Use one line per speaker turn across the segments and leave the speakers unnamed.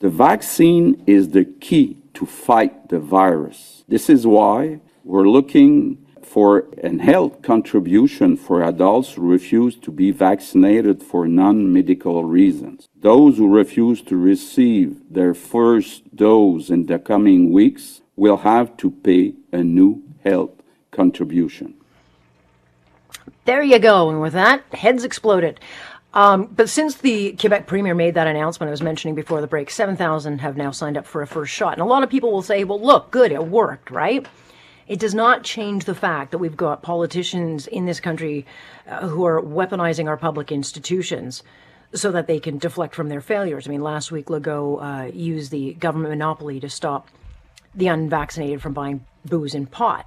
The vaccine is the key to fight the virus. This is why we're looking for an health contribution for adults who refuse to be vaccinated for non medical reasons. Those who refuse to receive their first dose in the coming weeks will have to pay a new health contribution.
There you go. And with that, heads exploded. Um, but since the Quebec Premier made that announcement I was mentioning before the break, 7,000 have now signed up for a first shot. And a lot of people will say, well, look, good, it worked, right? It does not change the fact that we've got politicians in this country uh, who are weaponizing our public institutions so that they can deflect from their failures. I mean, last week, Legault uh, used the government monopoly to stop the unvaccinated from buying booze and pot.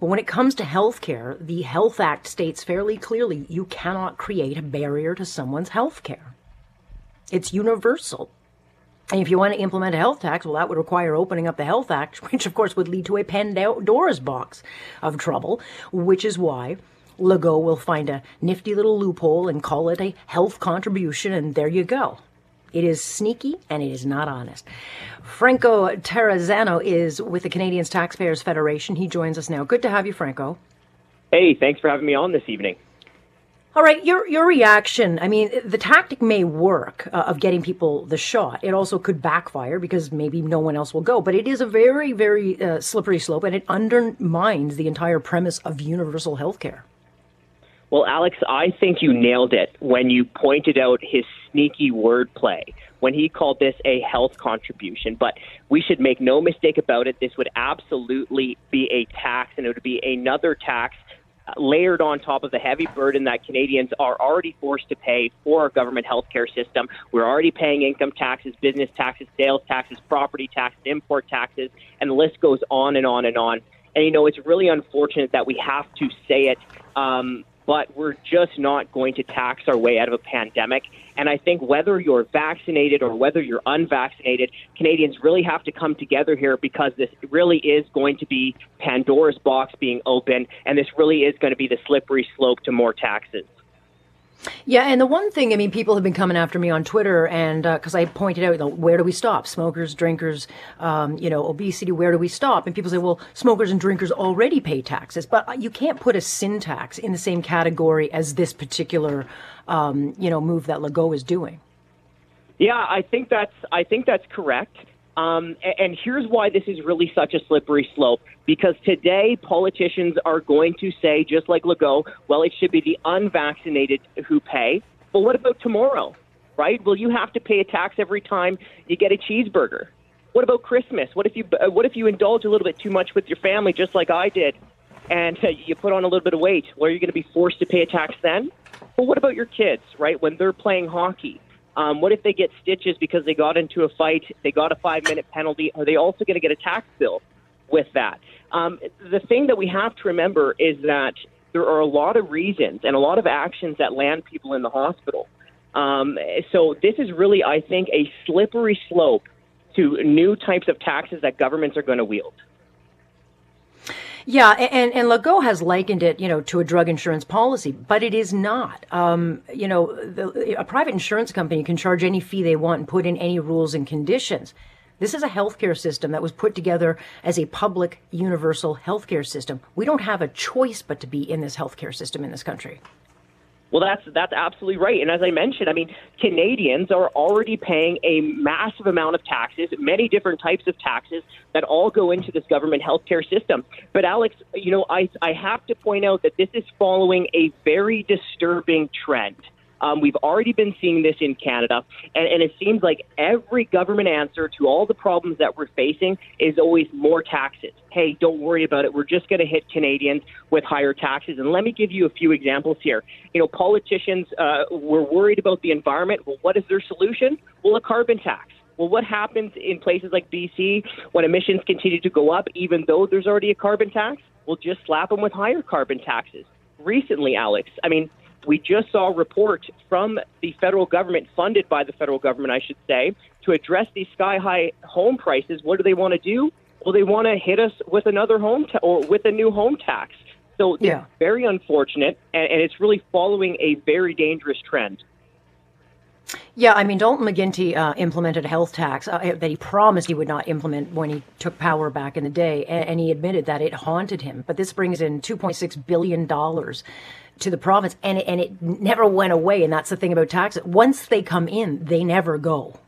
But when it comes to health care, the Health Act states fairly clearly you cannot create a barrier to someone's health care. It's universal. And if you want to implement a health tax, well, that would require opening up the Health Act, which of course would lead to a Pandora's box of trouble, which is why Legault will find a nifty little loophole and call it a health contribution, and there you go. It is sneaky and it is not honest. Franco Terrazzano is with the Canadians Taxpayers Federation. He joins us now. Good to have you, Franco.
Hey, thanks for having me on this evening.
All right, your your reaction. I mean, the tactic may work uh, of getting people the shot. It also could backfire because maybe no one else will go. But it is a very, very uh, slippery slope, and it undermines the entire premise of universal health care.
Well, Alex, I think you nailed it when you pointed out his sneaky wordplay when he called this a health contribution. But we should make no mistake about it. This would absolutely be a tax, and it would be another tax layered on top of the heavy burden that Canadians are already forced to pay for our government healthcare system. We're already paying income taxes, business taxes, sales taxes, property taxes, import taxes, and the list goes on and on and on. And you know, it's really unfortunate that we have to say it. Um, but we're just not going to tax our way out of a pandemic. And I think whether you're vaccinated or whether you're unvaccinated, Canadians really have to come together here because this really is going to be Pandora's box being open, and this really is going to be the slippery slope to more taxes.
Yeah, and the one thing, I mean, people have been coming after me on Twitter, and because uh, I pointed out, you know, where do we stop? Smokers, drinkers, um, you know, obesity, where do we stop? And people say, well, smokers and drinkers already pay taxes, but you can't put a sin tax in the same category as this particular, um, you know, move that Legault is doing.
Yeah, I think that's I think that's correct. Um, and here's why this is really such a slippery slope. Because today, politicians are going to say, just like Legault, well, it should be the unvaccinated who pay. But what about tomorrow, right? Will you have to pay a tax every time you get a cheeseburger? What about Christmas? What if you uh, what if you indulge a little bit too much with your family, just like I did, and uh, you put on a little bit of weight? Well, are you going to be forced to pay a tax then? But what about your kids, right? When they're playing hockey, um, what if they get stitches because they got into a fight? They got a five minute penalty. Are they also going to get a tax bill with that? Um, the thing that we have to remember is that there are a lot of reasons and a lot of actions that land people in the hospital. Um, so this is really, I think, a slippery slope to new types of taxes that governments are going to wield.
Yeah, and and Legault has likened it, you know, to a drug insurance policy, but it is not. Um, you know, the, a private insurance company can charge any fee they want and put in any rules and conditions. This is a healthcare system that was put together as a public universal healthcare system. We don't have a choice but to be in this healthcare system in this country.
Well, that's that's absolutely right. And as I mentioned, I mean, Canadians are already paying a massive amount of taxes, many different types of taxes that all go into this government healthcare system. But Alex, you know, I I have to point out that this is following a very disturbing trend. Um, we've already been seeing this in Canada, and, and it seems like every government answer to all the problems that we're facing is always more taxes. Hey, don't worry about it. We're just going to hit Canadians with higher taxes. And let me give you a few examples here. You know, politicians uh, were worried about the environment. Well, what is their solution? Well, a carbon tax. Well, what happens in places like BC when emissions continue to go up, even though there's already a carbon tax? We'll just slap them with higher carbon taxes. Recently, Alex, I mean, we just saw a report from the federal government, funded by the federal government, I should say, to address these sky high home prices. What do they want to do? Well, they want to hit us with another home ta- or with a new home tax. So yeah. it's very unfortunate, and, and it's really following a very dangerous trend.
Yeah, I mean, Dalton McGuinty uh, implemented a health tax uh, that he promised he would not implement when he took power back in the day, and, and he admitted that it haunted him. But this brings in $2.6 billion to the province, and it, and it never went away. And that's the thing about taxes. Once they come in, they never go.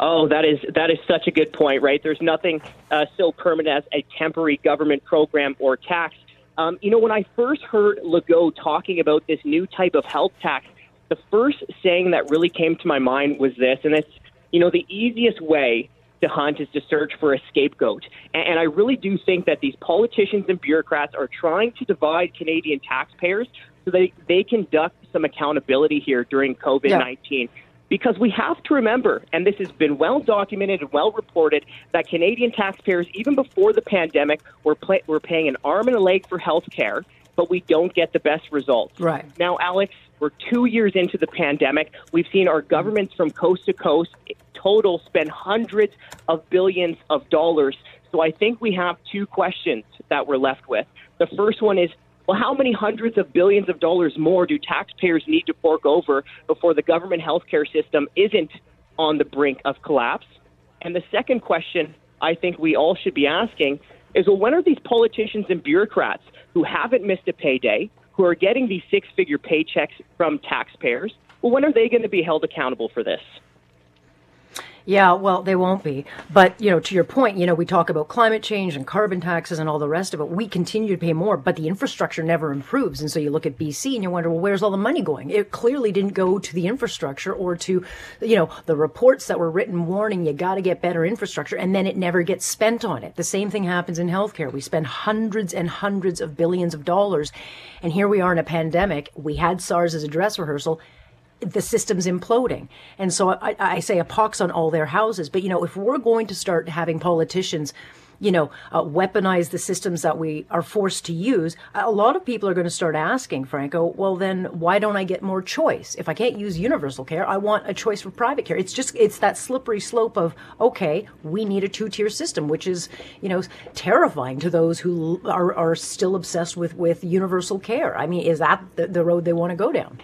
Oh, that is that is such a good point, right? There's nothing uh, so permanent as a temporary government program or tax. Um, you know, when I first heard Legault talking about this new type of health tax, the first saying that really came to my mind was this, and it's, you know, the easiest way to hunt is to search for a scapegoat. And, and I really do think that these politicians and bureaucrats are trying to divide Canadian taxpayers so that they can duck some accountability here during COVID 19. Yeah. Because we have to remember, and this has been well documented and well reported, that Canadian taxpayers, even before the pandemic, were, play, were paying an arm and a leg for health care, but we don't get the best results.
Right.
Now, Alex, we're two years into the pandemic. We've seen our governments from coast to coast total spend hundreds of billions of dollars. So I think we have two questions that we're left with. The first one is well, how many hundreds of billions of dollars more do taxpayers need to fork over before the government healthcare system isn't on the brink of collapse? And the second question I think we all should be asking is well, when are these politicians and bureaucrats who haven't missed a payday, who are getting these six figure paychecks from taxpayers, well, when are they going to be held accountable for this?
Yeah, well, they won't be. But, you know, to your point, you know, we talk about climate change and carbon taxes and all the rest of it. We continue to pay more, but the infrastructure never improves. And so you look at BC and you wonder, well, where's all the money going? It clearly didn't go to the infrastructure or to, you know, the reports that were written warning you got to get better infrastructure, and then it never gets spent on it. The same thing happens in healthcare. We spend hundreds and hundreds of billions of dollars. And here we are in a pandemic. We had SARS as a dress rehearsal the system's imploding. And so I, I, say a pox on all their houses. But, you know, if we're going to start having politicians, you know, uh, weaponize the systems that we are forced to use, a lot of people are going to start asking, Franco, well, then why don't I get more choice? If I can't use universal care, I want a choice for private care. It's just, it's that slippery slope of, okay, we need a two tier system, which is, you know, terrifying to those who are, are still obsessed with, with universal care. I mean, is that the, the road they want to go down?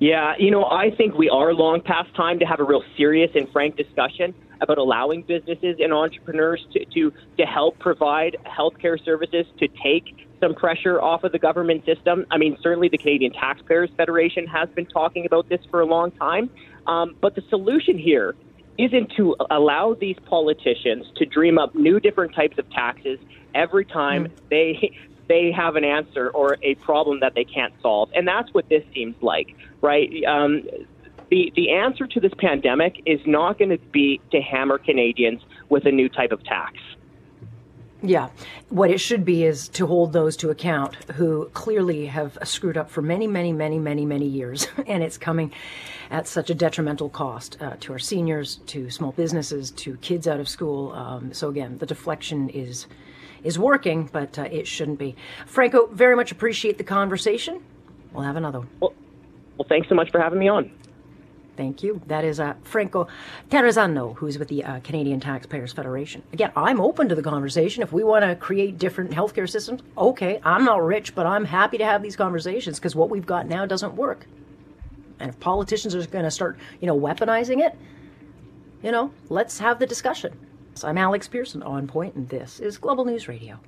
Yeah, you know, I think we are long past time to have a real serious and frank discussion about allowing businesses and entrepreneurs to, to, to help provide healthcare services to take some pressure off of the government system. I mean, certainly the Canadian Taxpayers Federation has been talking about this for a long time. Um, but the solution here isn't to allow these politicians to dream up new different types of taxes every time mm. they they have an answer or a problem that they can't solve. And that's what this seems like, right? Um, the, the answer to this pandemic is not going to be to hammer Canadians with a new type of tax.
Yeah. What it should be is to hold those to account who clearly have screwed up for many, many, many, many, many years. and it's coming at such a detrimental cost uh, to our seniors, to small businesses, to kids out of school. Um, so, again, the deflection is is working, but uh, it shouldn't be. Franco, very much appreciate the conversation. We'll have another one.
Well, well thanks so much for having me on.
Thank you. That is uh, Franco Terrazzano, who's with the uh, Canadian Taxpayers Federation. Again, I'm open to the conversation. If we want to create different healthcare systems, okay. I'm not rich, but I'm happy to have these conversations because what we've got now doesn't work. And if politicians are going to start, you know, weaponizing it, you know, let's have the discussion. I'm Alex Pierson on point, and this is Global News Radio.